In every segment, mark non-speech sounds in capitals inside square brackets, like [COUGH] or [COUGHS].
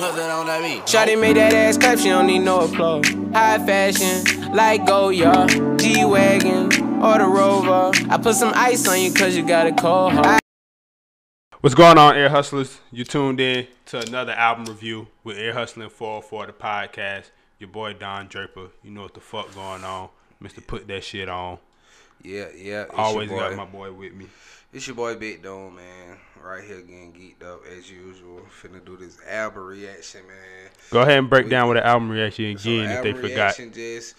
Shawty made that ass clap, she don't need no applause. High fashion, like Goyard, G-Wagon, or the Rover. I put some ice on you cause you got a cold heart. What's going on, Ear Hustlers? You tuned in to another album review with Ear Hustlin 404, the podcast. Your boy Don Draper. You know what the fuck going on. Mr. Put That Shit On. Yeah, yeah. Always got my boy with me. It's your boy Big Dome, man. Right here getting geeked up as usual. Finna do this album reaction, man. Go ahead and break down with the album reaction So again if they forgot. just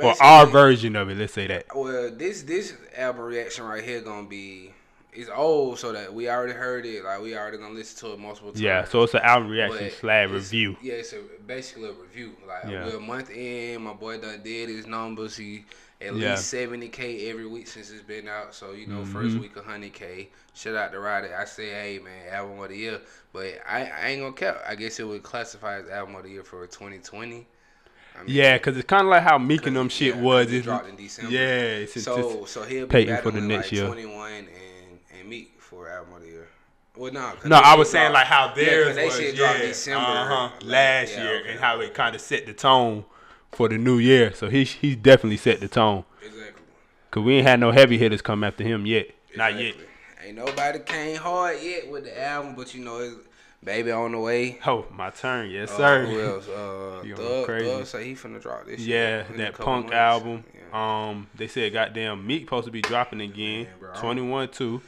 Or our version of it, let's say that. Well, this this album reaction right here gonna be it's old, so that we already heard it. Like we already gonna listen to it multiple times. Yeah, so it's an album reaction slash review. Yeah, it's a, basically a review. Like Yeah. we're a month in, my boy done did his numbers. He at Yeah. least seventy k every week since it's been out. So you know, Mm-hmm. first week hundred k. Shout out to Roddy. I say, hey man, album of the year. But I, I ain't gonna cap. I guess it would classify as album of the year for twenty twenty. I mean, Yeah, because it's kind of like how Meek and them shit yeah, was. it dropped in December. yeah, it's, it's So so he'll be for the next like year. twenty one and and Meek for album of the year. Well, no, 'cause No, I was saying dropped- like how yeah, theirs they was, shit yeah, December uh-huh, like, last yeah, year, okay. and how it kind of set the tone for the new year. So he he definitely set the tone. Exactly. Cause we ain't had no heavy hitters come after him yet, not yet. Exactly. Ain't nobody came hard yet with the album, but you know, it's baby on the way. Oh, my turn, yes Uh, sir. who else? [LAUGHS] Uh, Young Thug, crazy. Thug say he finna drop this. Yeah, that punk months. album. Yeah. Um, they said goddamn Meek supposed to be dropping again. Man, bro, I don't- Twenty one two.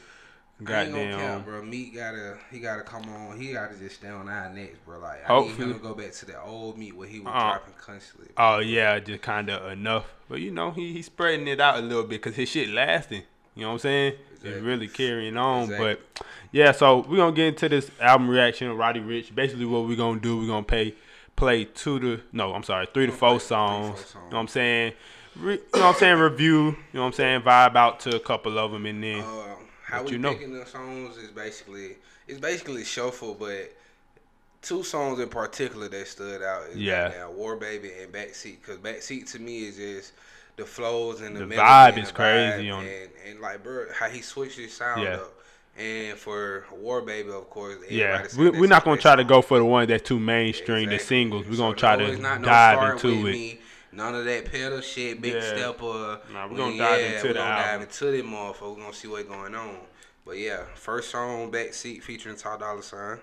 I ain't gonna Goddamn. count, bro. Meek gotta, he gotta come on. He gotta just stay on our necks, bro. Like I Hopefully. need him to go back to the old Meek where he was Uh-uh. dropping constantly. Oh yeah, just kind of enough. But you know, he he's spreading it out a little bit because his shit lasting. You know what I'm saying? It's really carrying on. Exactly. But yeah, so we're gonna get into this album reaction of Roddy Ricch. Basically, what we're gonna do, we're gonna pay play two to no, I'm sorry, three to four three songs. four songs. You know what I'm saying? Re, you know what I'm saying? Review. You know what I'm saying? Vibe out to a couple of them, and then Uh, how What we you know? picking the songs is basically it's basically shuffle, but two songs in particular that stood out is Yeah. yeah. War Baby and Backseat because Backseat to me is just the flows and the, The vibe is the crazy vibe on- and, and like bro how he switched his sound Yeah. up. And for War Baby, of course, yeah, we, we're not gonna try to go for the one that's too mainstream, the singles. We're So gonna try no, to no dive Start into it. Me, none of that pedal shit, big Yeah. step or Nah, we're gonna dive into we're the gonna album. dive into the motherfucker. We're gonna see what's going on. But yeah, first song backseat featuring Ty Dolla Sign.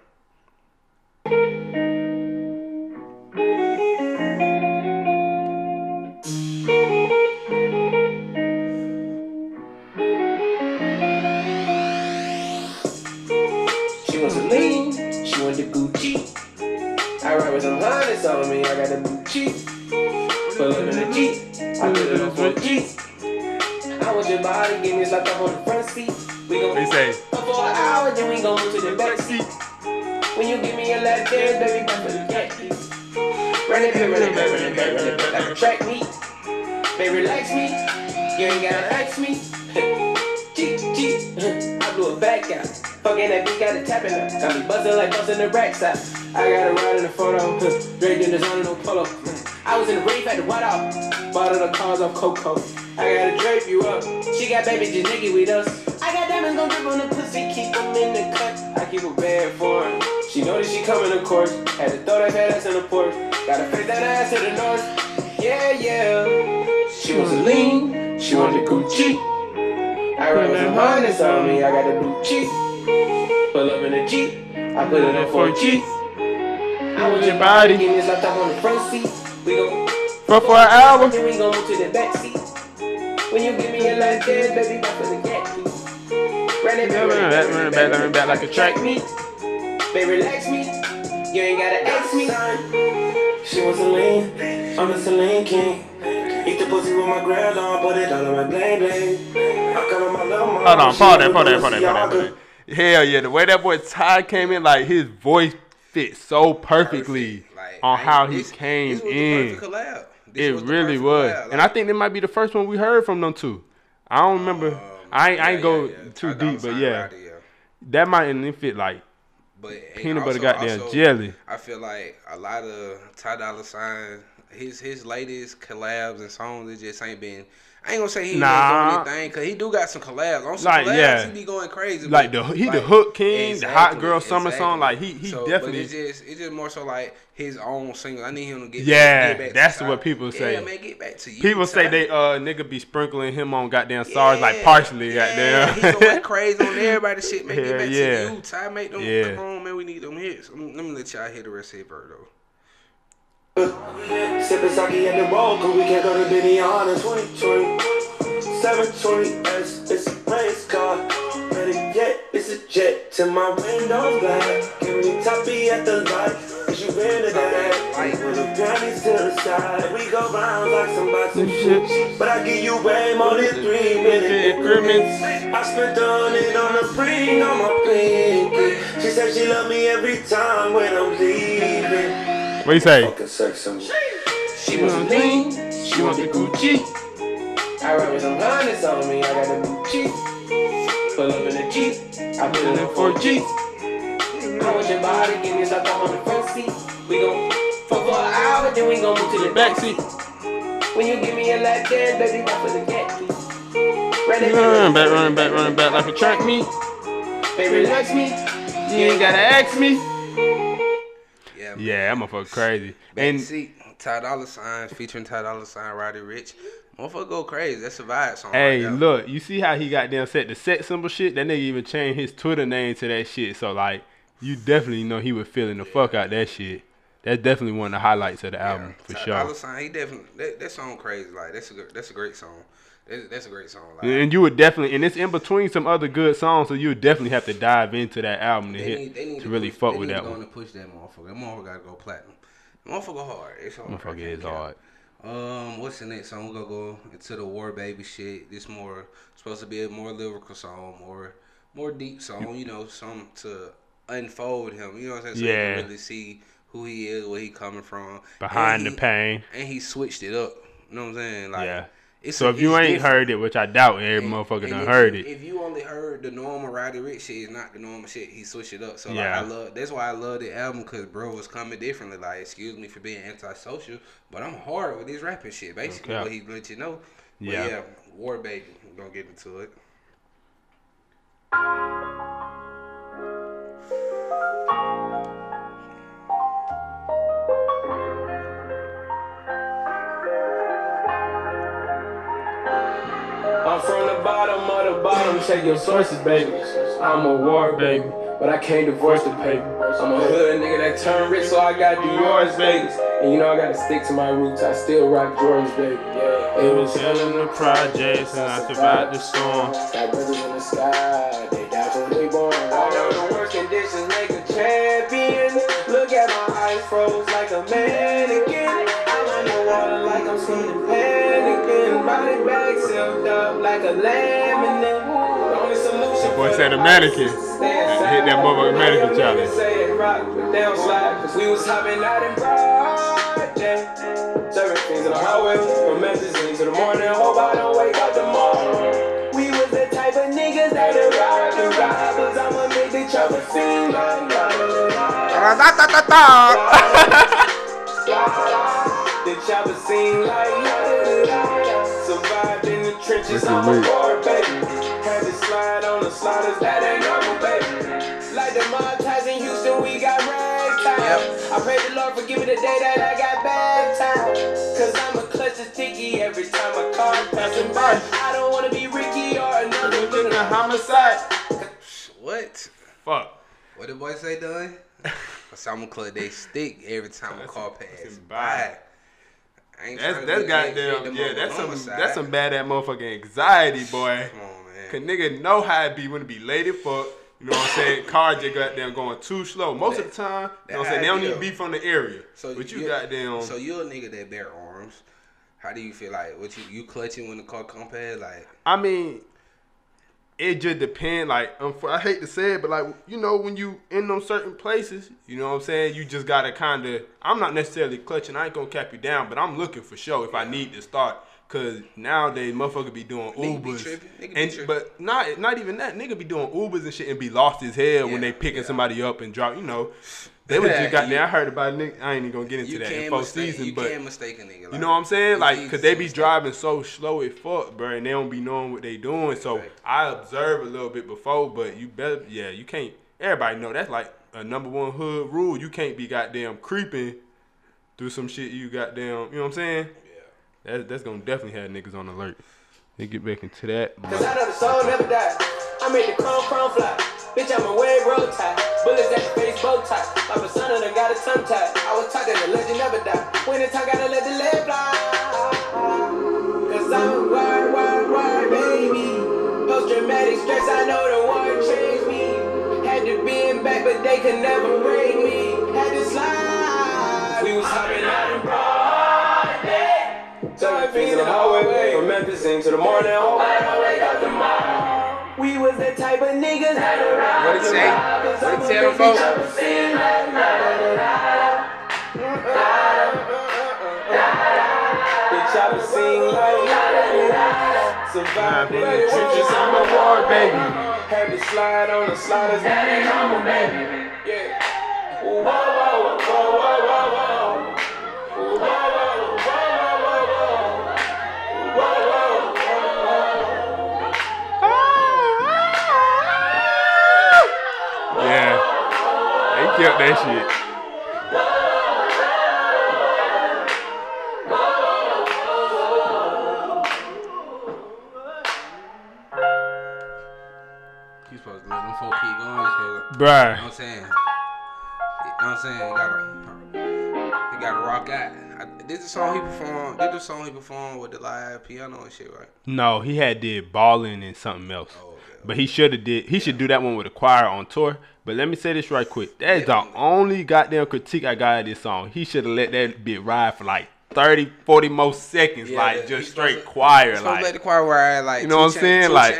The racks out. I got a ride in the photo, Drake in the designer, no polo. I was in the rave at the. Bought her the cars off Coco. I gotta drape you up. She got baby just nigga with us. I got diamonds gon' drip on the pussy, keep them in the cut. I keep a bad for her. She know that she coming, of course. Had to throw that fat ass in the porch. Gotta face that ass to the north. Yeah, yeah. She wants to lean, she want the Gucci. I run some harness on me, I got the blue cheek. Pull up in the Jeep, I put it in for a. I want your body, give me this laptop on the front seat. We gon' for for an album. then we gon' to the back seat. When you give me a life dance, baby, back for the cat. Run it back, run it back, run it back, run it back like a track meet. Baby, relax me. You ain't gotta ask me. She wants a lean, I'm a Celine King. Eat the pussy with my grill on, put it all on my bling bling. I'm calling my little mama. Hold on, she pause that, with pause that, pause that, pause that, pause that. Hell yeah, the way that boy Ty came in, like his voice fit so perfectly Perfect. Like, on how he came this in. This It was really was, collab. and I think that might be the first one we heard from them too. I don't remember. um, I ain't, I ain't go yeah, yeah. too deep, but yeah, that might and it fit like But peanut butter goddamn also, jelly. I feel like a lot of Ty Dolla Sign his his latest collabs and songs it just ain't been. I ain't gonna say he Nah. ain't doing anything because he do got some collabs. On some Like, collabs, yeah. he be going crazy. Like the- he the hook king, the hot girl exactly, summer song, like, he- he So, but definitely- It's just it's just more so like his own single. I need him to get Yeah, get that's what people say. Yeah, man, get back to you. People say they uh nigga be sprinkling him on goddamn stars like partially yeah, goddamn. He going [LAUGHS] crazy on everybody shit, man. Hell Get back yeah. to you, Ty. Make them Yeah. come on, man. We need them hits. Let me, let me let y'all hear the rest of it, bro, though. Sipping sake at the roll, cause we can't go to Benny on in 2020. 720S, it's a race car. Better yet, it's a jet to my window black. Give me toppy at the light, cause you into that. With the panties to the side, we go round like some box of shit. But I give you way more than three minute increments. I spent on it on a ring on my pinky. She said she love me every time when I'm leaving. What you say? Fucking sex symbol. She want some lean, she want the Gucci. I ride with some hundreds on me, I got a new Jeep. Pull up in the Jeep, I put it in 4G. I want your body, give me stuck up on the front seat. We gon' fuck for an hour, then we gon' move to the back seat. When you give me a lap dance, baby, back for the cat feet. Run Running back, running back, running back like a track meet. Baby, relax me. You ain't gotta ask me. Yeah, man. Yeah, that motherfucker crazy. And And see, Ty Dolla Sign featuring Ty Dolla Sign, Roddy Ricch. Motherfucker go crazy. That's a vibe song. hey, right look, you see how he got down set the set symbol shit? That nigga even changed his Twitter name to that shit. So like, you definitely know he was feeling the fuck out that shit. That's definitely one of the highlights of the album for Ty sure. Dolla Sign, he definitely that, that song crazy. Like that's a that's a great song. That's, a great song. Like, And you would definitely, and it's in between some other good songs, so you would definitely have to dive into that album to they hit need, they need to really push, fuck they with that to one. and push that motherfucker. That motherfucker gotta go platinum. Motherfucker hard. It's hard. Motherfucker is hard. Um, what's the next song? We're gonna go into the War Baby shit. This more supposed to be a more lyrical song, more more deep song. You know, some to unfold him. You know what I'm saying? So Yeah. you can really see who he is, where he coming from. Behind And the pain. And he switched it up. You know what I'm saying? Like, Yeah. It's So if you ain't different. heard it, which I doubt every And- motherfucker and done heard you, it. If you only heard the normal Roddy Ricch shit, it's not the normal shit. He switched it up. So Yeah. like, I love. That's why I love the album because bro was coming differently. Like, excuse me for being antisocial, but I'm hard with this rapping shit. Basically, Okay. what he let you know. But Yeah. yeah, War Baby. We're gonna get into it. Bottom, check your sources, baby. I'm a war baby, but I can't divorce the paper. I'm a hood nigga that turned rich, so I got Dior's, baby. And you know I gotta stick to my roots, I still rock Jordans, baby. Yeah, It was hell in the projects and I survived the storm. Got brothers in the sky, Boy for said the a mannequin. stay. Hit that motherfucking mannequin Young challenge. niggas say it rock, but they don't. Cause we was hopping out in broad. Serving things in the hallway. From magazines to the morning. Hope I don't wake up tomorrow. We was the type of niggas that would the robbers. I'ma make the trouble seem like la, la, la, la. The chopper seem like la, la, la, la. Survived in the trenches, I'm a me. baby. Sliders, that ain't normal, baby. Like the mob ties in Houston, we got ragtime. I pray the Lord forgive me the day that I got baptized. Cause I'm a clutch of sticky every time a car passing by. I don't wanna be Ricky or another victim of homicide. What? Fuck. What the boy say, done? Some club they stick every time a car pass fucking by. bad. I ain't That's tryna that's be- I ain't fit goddamn yeah. That's some homicide. that's some bad ass motherfucking anxiety, boy. Cause nigga know how it be when it be late as fuck. You know what I'm saying? [COUGHS] Car just goddamn going too slow. Most of the time, you know what I'm saying? They don't need to be, from the area. So but you you- goddamn. So you're a nigga that bear arms. How do you feel like what you you clutching when the car come past? Like I mean, it just depend. Like, unf- I hate to say it, but like, you know, when you in them certain places, you know what I'm saying? You just gotta kind of. I'm not necessarily clutching. I ain't gonna cap you down, but I'm looking for show if I need to start. Cause nowadays, motherfucker be doing Nigga be Ubers. Nigga be and tripping. but not not even that. Nigga be doing Ubers and shit and be lost as hell when they picking yeah. somebody up and drop. You know, They was just got [LAUGHS] there. I heard about Nick. I ain't even gonna get into that in mistake. season, You but can't mistake a nigga. you know what I'm saying? Like, cause they be driving so slow as fuck, bro, and they don't be knowing what they doing. So Right. I observe a little bit before, but you better, yeah, you can't. Everybody know that's like a number one hood rule. You can't be goddamn creeping through some shit. You goddamn, you know what I'm saying? Yeah. That, that's gonna definitely have niggas on alert. They get back into that. Cause I know the soul never die. I made the chrome chrome fly. Bitch, I'm a wave roll tie. Bullets at the face bow tie. My persona done got a tongue tie. I was taught that the legend never die. When the tongue gotta let the lead fly. Cause I'm word, word, word, baby. Post traumatic stress, I know the war changed me. Had to bend back, but they could never break me. Had to slide. We was hopping out in broad day. Seven feet in the hallway. From Memphis into the morning. Hope I don't wake up tomorrow. We was the type of niggas that around. What it say? What it tell them folks? The chopper sing like Survived in the trenches, I'm a war baby. Had to slide on the sliders, that ain't normal, baby. So, you know what I'm saying? You know what I'm saying? You gotta, you gotta rock out. I, this the song he performed. This is the song he performed with the live piano and shit, right? No, he had did balling and something else. Oh, okay. But he should have did. He should do that one with a choir on tour. But let me say this right quick. That is the only goddamn critique I got of this song. He should have let that bit ride for like 30, 40 more seconds, Yeah, like just straight choir, to let like the choir ride, like You know what I'm saying? Like-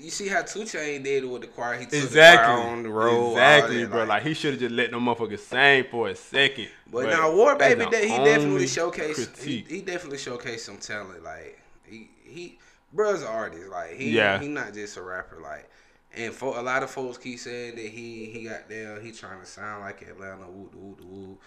you see how Two Chain did it with the choir. He took the exactly, choir on the road, exactly, that, bro. Like, he should have just let them motherfuckers sing for a second. But, now War Baby, the he definitely showcased. He, he definitely showcased some talent. Like he he, bro's an artist. Like he Yeah. he not just a rapper. Like and for a lot of folks keep saying that he he got there. He trying to sound like Atlanta. Woo woo woo.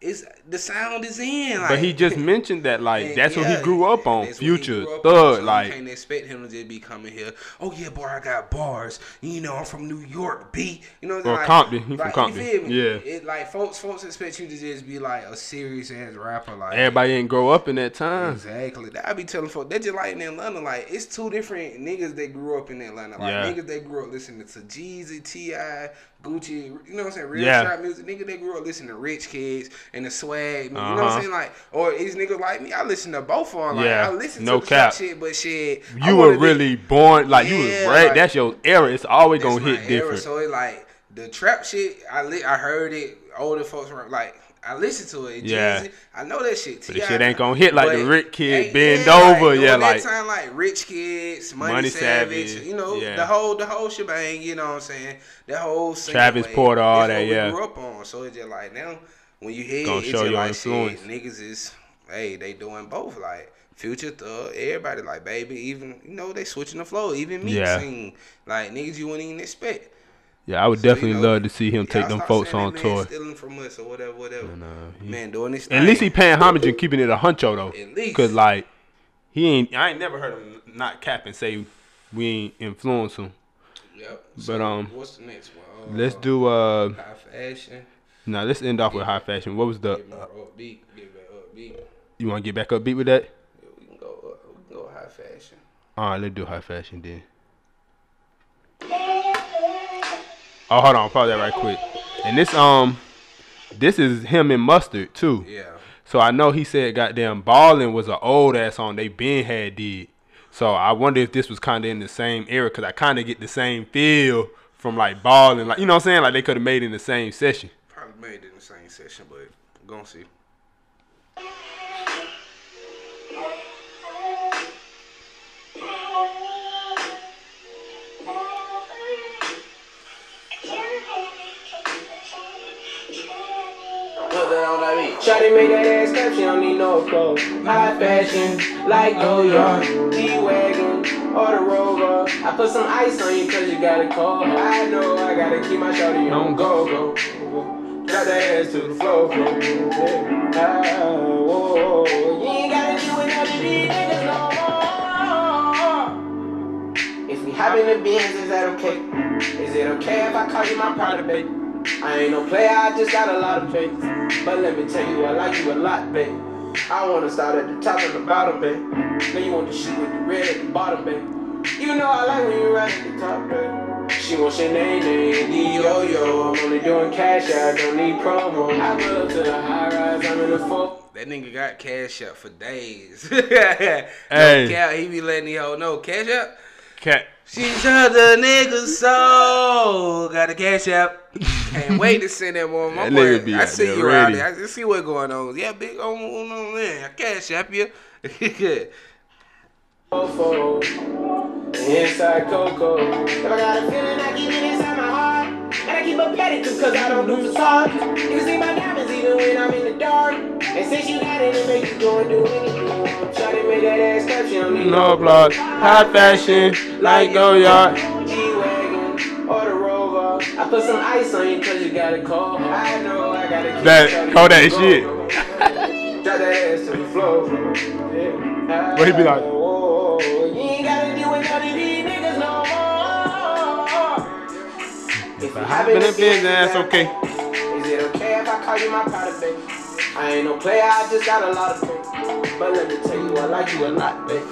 It's the sound is in. Like, But he just [LAUGHS] mentioned that like And that's what he grew up on. that's what he Future, Thug, on, so like you can't expect him to just be coming here. Oh yeah, boy, I got bars. You know, I'm from New York, B. You know, I'm Or saying? Compton. He from like, you Compton. feel me? Yeah. It like folks, folks expect you to just be like a serious ass rapper. Like everybody ain't grow up in that time. Exactly. I be telling folks they just like in Atlanta. Like it's two different niggas that grew up in Atlanta. Like Yeah. niggas that grew up listening to Jeezy, T.I., Gucci. You know what I'm saying? Real Yeah. trap music. Nigga, that grew up listening to Rich Kids and the Swag. You know what Uh-huh. I'm saying? Like or these niggas like me. I listen to both of them. Like Yeah. I listen No to cap. shit, but shit. You were wanna be- really born like you was Yeah, right. like- that's your era. It's always gonna my hit era, different. So it like the trap shit. I li- I heard it. Older folks were like. I listen to it. Yeah. Jeezy, I know that shit. But the shit ain't gonna hit like the Rich Kid bend yeah, over, Like, yeah, like- that time, like Rich Kids, Money, Money Savage, Savage, you know, yeah. the whole the whole shebang. You know what I'm saying? That whole Travis wave, Porter, all that, what we yeah. grew up on. So it's just like now when you hear it, it's just like influence. shit. Niggas is hey, they doing both. Like Future Thug, everybody like baby, even you know they switching the flow. Even me Yeah. sing like niggas you wouldn't even expect. Yeah, I would So, you definitely know, love to see him take them folks on that tour. stealing from us or whatever, whatever. uh, he- man, doing this. At least he paying homage and keeping it a huncho though. At least. Cause like he ain't. I ain't never heard him not cap and say we ain't influence him. Yep. But, um, what's the next one? Uh, Let's do uh. high fashion. Now let's end off with high fashion. What was the? Get more upbeat. Get back upbeat. You want to get back upbeat with that? Yeah, we can go. Up, we can go high fashion. All right, let's do high fashion then. Oh, hold on, pause that right quick. And this um, this is him and mustard too. Yeah. So I know he said goddamn ballin' was an old ass song they been had did. So I wonder if this was kind of in the same era because I kind of get the same feel from like ballin', like you know what I'm saying, like they could have made it in the same session. Probably made it in the same session, but we're gonna see. On that beat. Shawty make that ass clap, she don't need no clothes. High fashion, like Goyard, G-Wagon, or the Rover. I put some ice on you cause you got a cold. I know I gotta keep my shawty on go, go, go. Drive Drop that ass to the floor. Yeah. Ah, whoa, whoa. You ain't gotta do it none of these niggas no more. If we hop in the Benz, is that okay? Is it okay if I call you my pride, babe? I ain't no player, I just got a lot of faith. But let me tell you, I like you a lot, babe. I wanna start at the top and the bottom, babe. Then you want to shoot with the red at the bottom, babe. You know I like when you right at the top, babe. She wants your name, name, D-Yo-Yo. I'm only doing cash, I don't need promo. I pull up to the high rise, I'm in the four. That nigga got cash up for days. [LAUGHS] Hey. no he be letting the hoe know cash up. Cat. She shot the nigga soul. Got a cash app. Can't wait to send that one. My That boy, be I out see there you around ready. there. I see what's going on. Yeah, big on on on there. I cash app you. [LAUGHS] Good. Fofo, inside Coco. If I got a feeling, I keep it inside my heart. And I keep a pedicure cause I don't do facades. You can see my diamonds even when I'm in the dark. And since you got it, it make you go and do anything. Try to make that ass clap, she don't need No blood. High fashion. Like Goyard. G-Wagon or the Rover. I put some ice on you cause you got a cold. I know I gotta keep That it Kodak go, shit. go. [LAUGHS] Drop that ass to the floor, floor. Yeah. What he be like? Oh, you ain't gotta deal with none of these niggas no more. If I hop in the Benz, that's okay. You my pride, babe? I ain't no player, I just got a lot of faith. But let me tell you, I like you a lot, babe.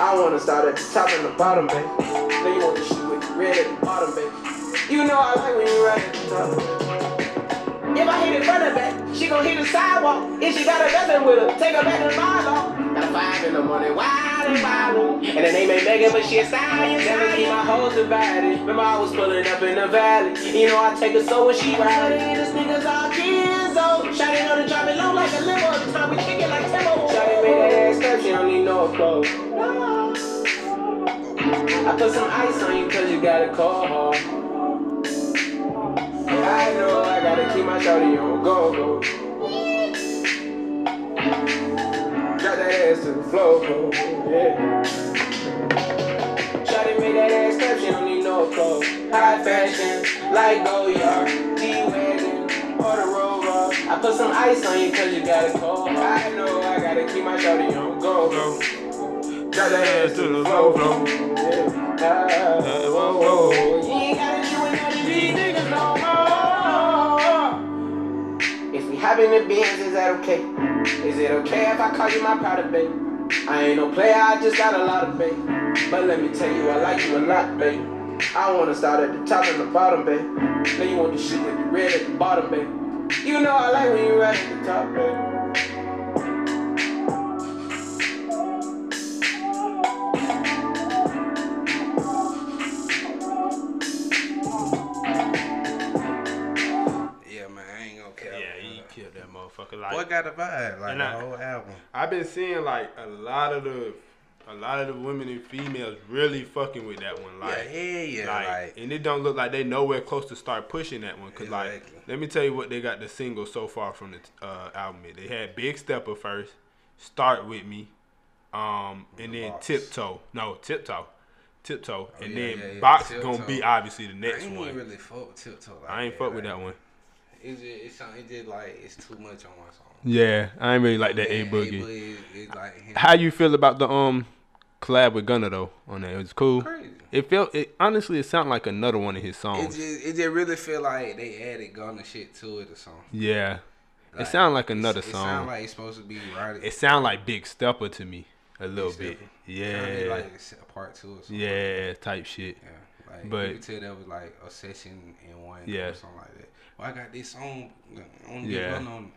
I wanna start at the top and the bottom, babe. Then you want to shoot with the red at the bottom, babe. You know I like when you right at the top. If I hit it front and back, she gon' hit the sidewalk. If she got a nothing with her, take her back to the. Got a five in the morning, wild and wild. And the name ain't Megan, but she a stallion. Never keep my hoes divided. Remember I was pulling up in the valley. You know I take her so when she riding. This niggas all kids, Shotty made that ass clap, she don't need no clothes. I put some ice on you cause you got a cold. I know I gotta keep my shorty on go go. Drop that ass to the floor, floor, yeah. Shorty made that ass clap, she don't need no clothes. High fashion, like Goyard, G-Wagon, or the Rover. I put some ice on you cause you got a cold. I know I gotta keep my shorty on go. Drop that ass to the floor, floor, yeah. Ah, whoa, whoa. You ain't gotta do none of these niggas no more. If we hop in the Benz, is that okay? Is it okay if I call you my pride, babe? I ain't no player, I just got a lot of babe. But let me tell you, I like you a lot, babe. I wanna start at the top and the bottom, babe. Then you want to shoot with the red at the bottom, babe. You know I like when you right at the top, babe. Yeah, man, I ain't gonna care. Yeah, he killed that motherfucker. Like, Boy got a vibe, like And the I- whole album. I've been seeing like a lot of the, a lot of the women and females really fucking with that one. Like, yeah, hell yeah, like, like, and it don't look like they nowhere close to start pushing that one. Cause like, let me tell you what they got the single so far from the uh, album. They had Big Stepper first, Start with Me, um, and The then Box. Tiptoe. No, Tiptoe, Tiptoe, and yeah, then yeah, yeah, Box Tiptoe. gonna be obviously the I next ain't one. really fuck with Tiptoe. Like I ain't that, fuck with that one. It's just, it's, something- it's just like it's too much on my song. Yeah, I ain't really like that A Boogie. Like. How you feel about the um collab with Gunna though on that? It was cool. Crazy. It felt it honestly it sounded like another one of his It songs. just, it just really feel like they added Gunna shit to it or something. yeah. It Like, sounded like another It song. sound like it's supposed to be right. it sounded like Big Stepper to me a little bit. Yeah. Kinda like a part two or something. yeah, type shit. Yeah, like But- you could tell that was like a session in one Yeah. or something like that. Well, I got this song on Yeah. yeah. Gunna on.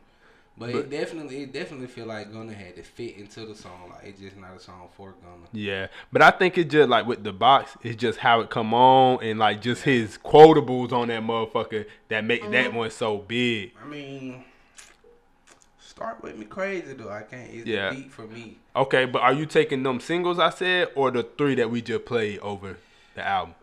But, But- it definitely, it definitely feel like Gunna had to fit into the song. Like it's just not a song for Gunna. Yeah, but I think it's just like with the box, it's just how it come on and like just his quotables on that motherfucker that make Mm-hmm. that one so big. I mean, start with me crazy though. I can't. It's Yeah. the beat for me. Okay, but are you taking them singles I said or the three that we just played over the album?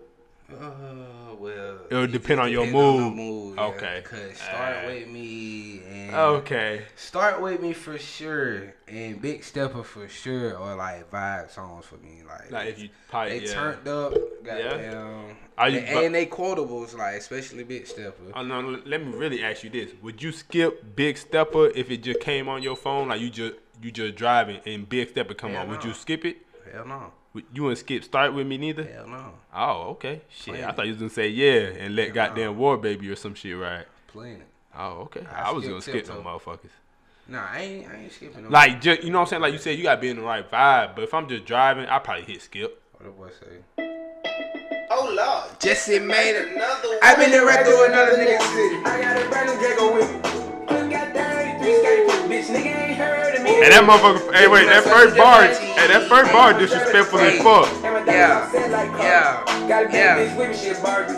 Uh, well, It would depend on your mood. mood, yeah. Okay. Cause start with me and Okay. Start with me for sure, and Big Stepper for sure, or like vibe songs for me. Like, Like if you probably they yeah. turned up, goddamn. Are you- and, and they quotables, like especially Big Stepper. Oh, no, let me really ask you this: Would you skip Big Stepper if it just came on your phone, like you just you just driving and Big Stepper come Hell on? Would you skip it? Hell no, You wouldn't skip Start with me neither. hell no, Oh, okay. Shit, I Playing thought you was gonna say yeah and let Hell goddamn no. War Baby or some shit right. playing it. Oh, okay. I I, was gonna skip them motherfuckers. Nah, I ain't, I ain't skipping. No Like, just you know what I'm saying? Like you said, you gotta be in the right vibe. But if I'm just driving, I probably hit skip. what the boy say? Oh Lord. Jesse made. Another one. I've been there right through another nigga city. I got a brand new Draco with me. Look got 33 skate foot, bitch. Nigga ain't heard of me. And that motherfucker, hey wait, that first bar, hey that first bar disrespectful as fuck. Yeah. Yeah. Got a big Yeah. bitch with me, she a Barbie.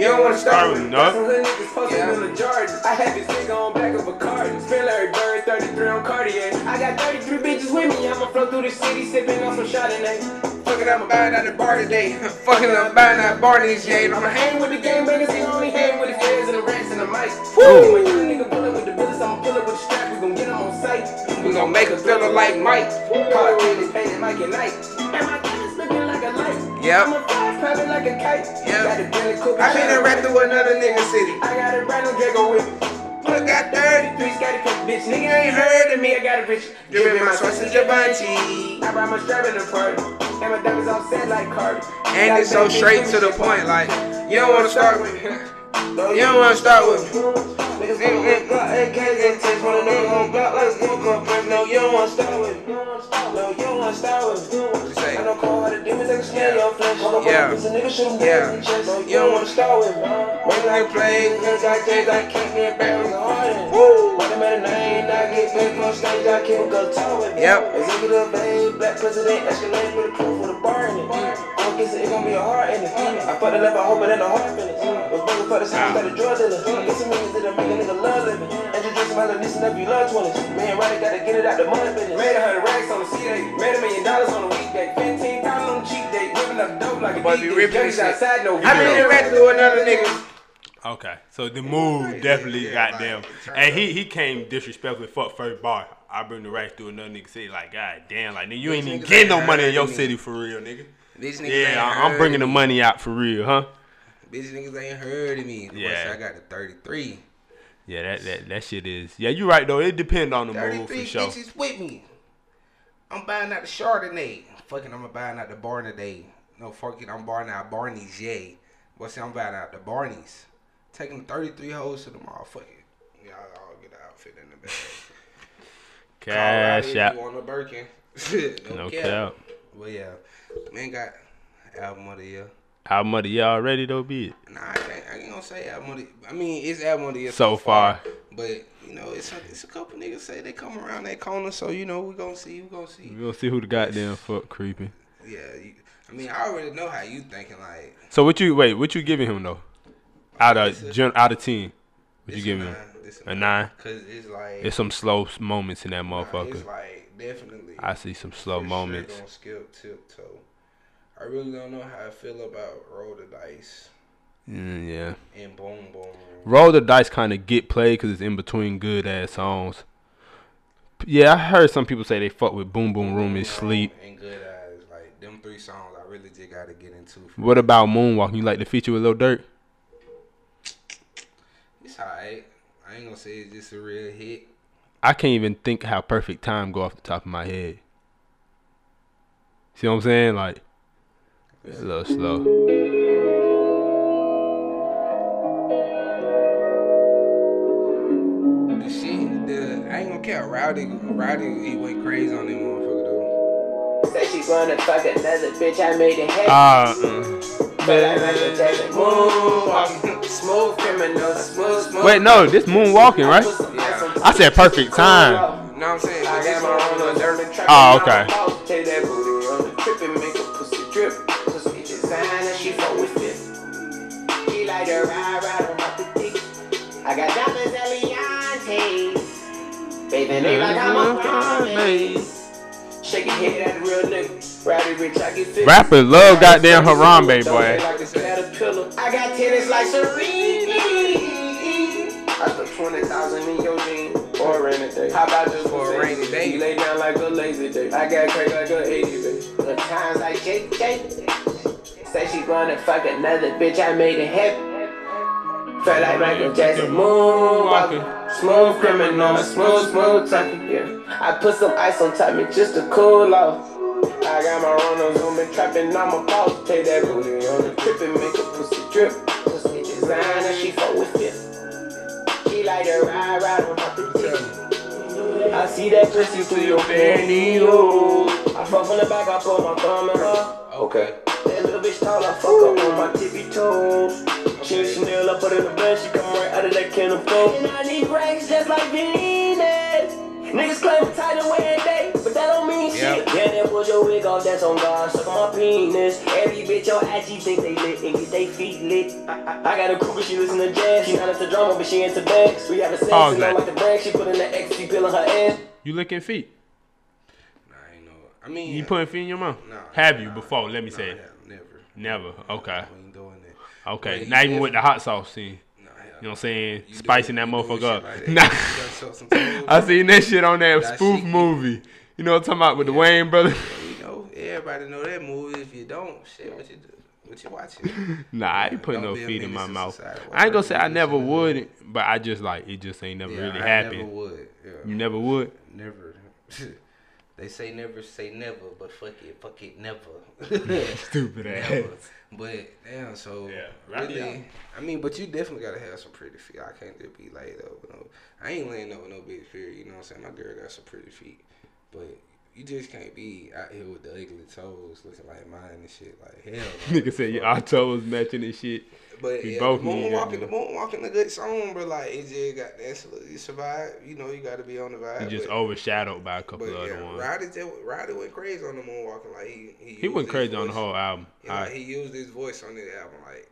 You don't wanna start with me. No. Got some hood niggas posted Yeah. in the Jordan. I had this nigga on back of a carton. Spill Larry Bird, 33 on Cartier. I got 33 bitches with me. I'ma flow through the city sipping on some Chardonnay. Fucking, I'm buying out the bar today. [LAUGHS] Fucking, I'm buying out Barney's Jade. I'ma hang with the gang bangers, he only hang with the feds and the rats and the mice. Woo. When young nigga pull up with the bullets, I'ma pull up with the strap, sight. We gon' make a fella like Mike. Hard candy painted Mike at night. And my diamonds looking like a light. Yep. I'm a popping like a kite. Yep. Got a. I been there right through another nigga city. I got a brand new Draco with me. Look, got 30. Three scatty pick, bitch. Nigga ain't heard of me. I got a bitch. Give me my sausage a bunchy. I brought my strap in the party. And my diamonds all set like Cardi. And it's so straight to the point, like, you don't wanna start with me. You don't wanna start with me. Niggas get got AKs and takes one of them on block like smoke up break. No, you don't wanna start with me. No, you don't wanna start with me. I don't call the demons they can scare your flesh. Yeah. It's a nigga shoot 'em Yeah. dead in the chest. No, you don't wanna start with me. Ring like plays, cause I chase, I keep me a barrel of. Woo. What the matter name, I get paid for stage, I can't go talk with me. Yep. Executive babe, black president, escalate with a crew for the bar in it. Don't it, it gon' be a heart in it. I fucked it up, I hope it ain't a heart finish. Was broken for the same, got a drug dealer. Get some millions that make a nigga love living. Introduce my little niece and nephew, love 20s. Me and Roddy gotta get it out the money business. Made a hundred racks on the C-Day. Made a million dollars on a weekday. Fifteen thousand on the cheap day. Whipping up dope like a Boy, be DJ. ripping Young's this shit. outside, no I been there right through another nigga. Okay, so the move definitely yeah, goddamn, like, turn and he he came disrespectful. Fuck first bar. I bring the racks through another nigga city. Like god damn, like nigga, you ain't even niggas getting no money in your me. city for real, nigga. These niggas Yeah, I- I'm heard bringing the money out for real, huh? Bitch niggas ain't heard of me. The Yeah. I got the 33. Yeah, that that that shit is. Yeah, you're right though. It depend on the move for sure. bitches with me. I'm buying out the Chardonnay. Fucking, I'm buying out the Barnaday. No, fucking, I'm buying out Barney's Yay. What's that? I'm buying out the Barneys. Taking 33 hoes to the motherfucker. Y'all all get the outfit in the bag. [LAUGHS] Cash out. You Birkin? [LAUGHS] no, No cap. cap. But yeah, man got album of the year. Album of the year already though, be it. Nah, I ain't, I ain't gonna say of the I mean, it's of the year So far. But, you know, it's a, it's a couple niggas say they come around that corner, so, you know, we gonna see, we gonna see. We gonna see who the goddamn fuck creeping. Yeah, you, I mean, I already know how you thinking, like. So what you wait? What you giving him though? Out of a- gen, out of ten, what you giving him? nine, A nine. Cause it's like. it's some slow moments in that nah, motherfucker. It's like, definitely. I see some slow moments. Sure gonna skip tiptoe. I really don't know how I feel about roll the dice Mm, yeah. and boom boom. Roll the dice kind of get played because it's in between good ass songs. Yeah, I heard some people say they fuck with Boom Boom Room and Sleep. And good eyes, like them three songs, I really just gotta get into. For What about Moonwalk? You like the feature with Lil Durk? It's alright. I ain't gonna say it's just a real hit. I can't even think how Perfect Time go off the top of my head. See what I'm saying? Like, it's a little slow. The shit, the I ain't gonna care. Roddy, Roddy, he went crazy on that motherfucker though. Say she wanna fuck another bitch, I made it happen. Ah, uh, But I like to take it moonwalking. Smooth criminal, smooth, smooth. wait, no, this Moonwalking, right? Yeah. I said Perfect Time. You know what I'm saying? I got my one, own German trap. Oh, okay. I got diamonds, Eliantes. Bathing me like I'm a promise. Shake your head at the real nigga. Ratty rich, I get fit. Rappers love goddamn Harambe, boy. feel like it's caterpillar. I got tennis like Serene. I put 20,000 in your jeans for a rainy day. How about just For a rainy day. You lay down like a lazy day. I got crack like a 80 day. The times like JJ. Say she wanna fuck another bitch, I made it happen. Felt like Michael Jackson, moonwalking, smooth criminal, smooth, smooth talking, yeah. I put some ice on top me just to cool off. I got my runners on me trapping on my balls. Take that booty on the trip and make a pussy drip. Pussy designer, she fuck with it. She like to ride, ride on top the tip. I see that pussy through your pantyhose. I fuck from the back, I put my thumb in her. Okay. That little bitch tall, I fuck her on my tippy toes. She Chanel, I put in the bed, she come right out of that can of coke. And I need racks just like Venus. Niggas claim I'm tight and wearing day, but that don't mean shit. Yeah, then pull your wig off, that's on God, suck on my penis. Every bitch on IG think they lit and get they feet lit. I, I, I got a crew, but she listen to jazz. She not into drama, but she into bags. We have a sex Pause and like the brag. She put in the ecstasy pill in her ass. You licking feet? Nah, I ain't know. I mean, You putting feet in your mouth? Nah, Have you before? Let me nah, say. hell, Never. Never. Okay. We ain't doing that. Okay. Not even with the hot sauce scene. Nah, You know what I'm saying? Spicing that motherfucker up. like that. Nah. You gotta show some toes. [LAUGHS] I seen that shit on that That spoof shit- movie. You know what I'm talking about with the Wayne brothers? You know, everybody know that movie. If you don't, shit, what you do? What you watching? [LAUGHS] Nah, I ain't putting no feet in my mouth. I ain't gonna say I never would, but I just like it just ain't never Yeah, really I happened. Never would. Yeah. You never would? Never. [LAUGHS] they say never say never, but fuck it, fuck it, never. Stupid ass. But damn, so Yeah, really, I mean, but you definitely gotta have some pretty feet. I can't just be laid up. with No, I ain't laying up with no big feet. You know what I'm saying? My girl got some pretty feet, but you just can't be out here with the ugly toes looking like mine and shit. Like hell. [LAUGHS] no. Nigga said your our toes matching and shit. But We yeah, both the need that, moonwalking, the moonwalking, a good song, but like it just got that you survive. You know, you got to be on the vibe. He just but, overshadowed by a couple but other yeah, ones. Just, Roddy went crazy on the moonwalking. Like he he, He went crazy on the whole album. Yeah, like, he used his voice on the album. Like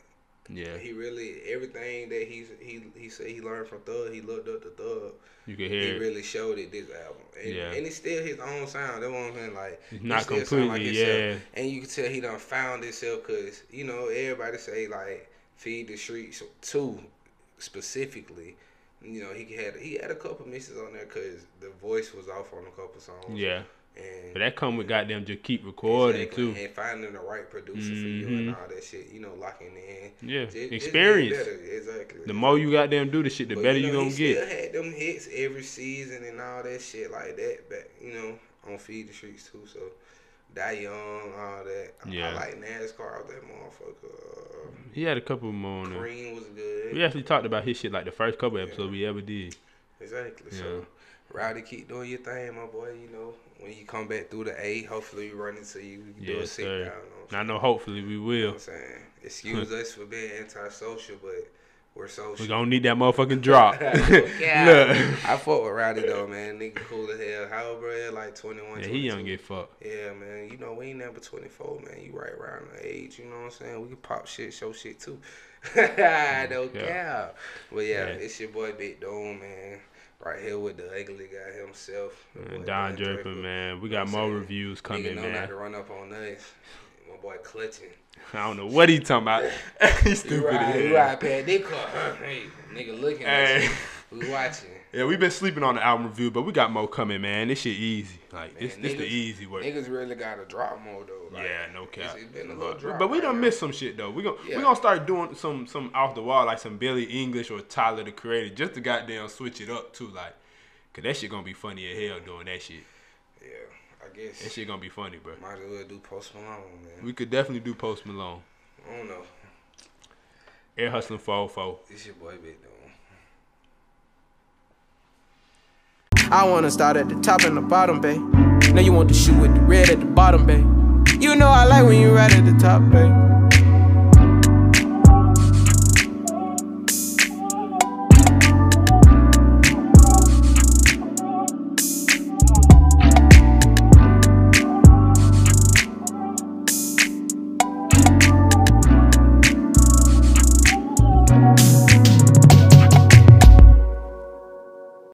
yeah, he really everything that he he he said he learned from Thug. He looked up to Thug. you He hear it. really showed it this album, and, Yeah. and it's still his own sound. That's what I'm saying. Like It's not sound like completely, yeah. And you can tell he done found himself because you know everybody say like feed the streets too specifically. You know he had he had a couple misses on there because the voice was off on a couple songs. Yeah, and but that come with goddamn just keep recording Exactly, too. And finding the right producer for you and mm-hmm. all that shit, you know, locking in. Yeah, Just- experience. Exactly. The more you goddamn do the shit, the But, better you you gonna he get. Still had them hits every season and all that shit like that. But you know, on Feed the Streets too. So, Die Young, all that. Yeah. I like NASCAR that motherfucker. Um, he had a couple more on there. Cream was good. We actually talked about his shit like the first couple episodes we ever did. Exactly. Yeah. So, Roddy, keep doing your thing, my boy. You know, when you come back through the A, hopefully we run into you. We can do a Yes, sit sir. down. You know I'm know. Hopefully, we You know will. what I'm saying? Excuse [LAUGHS] us for being antisocial, but we're social. We gonna need that motherfucking drop. [LAUGHS] yeah. Look. I fuck with Roddy though, man. Nigga cool as hell. How old, bro? Like 21, Yeah, he young get fucked. Yeah, man. You know, we ain't never 24, man. You right around the age, you know what I'm saying? We can pop shit, show shit too. [LAUGHS] I don't Yeah. care. But yeah, Yeah. it's your boy Big Dome, man. Right here with the ugly guy himself. Man, Don Draper. Draper, man. We You know got more reviews Nigga coming, know not man. to run up on us. My boy clutching. [LAUGHS] I don't know what he talking about. He's [LAUGHS] You stupid ride, you ride past they car. Hey, nigga looking at Hey. us. We watching. [LAUGHS] Yeah, we've been sleeping on the album review, but we got more coming, man. This shit easy. Like this, Man, this the easy way. Niggas really got to drop more though. Like, yeah, no cap. It's, it's been a little But, drop. but we right done missed some shit though. We gonna Yeah. we gonna start doing some some off the wall like some Billie Eilish or Tyler the Creator just to goddamn switch it up too. Like, cause that shit gonna be funny as hell doing that shit. Yeah, I guess. That shit gonna be funny, bro. Might as well do Post Malone, man. We could definitely do Post Malone. I don't know. Ear Hustlin 404. This your boy Big Dome. I wanna start at the top and the bottom, babe. Now you want the shoe with the red at the bottom, babe. You know I like when you right at the top, babe.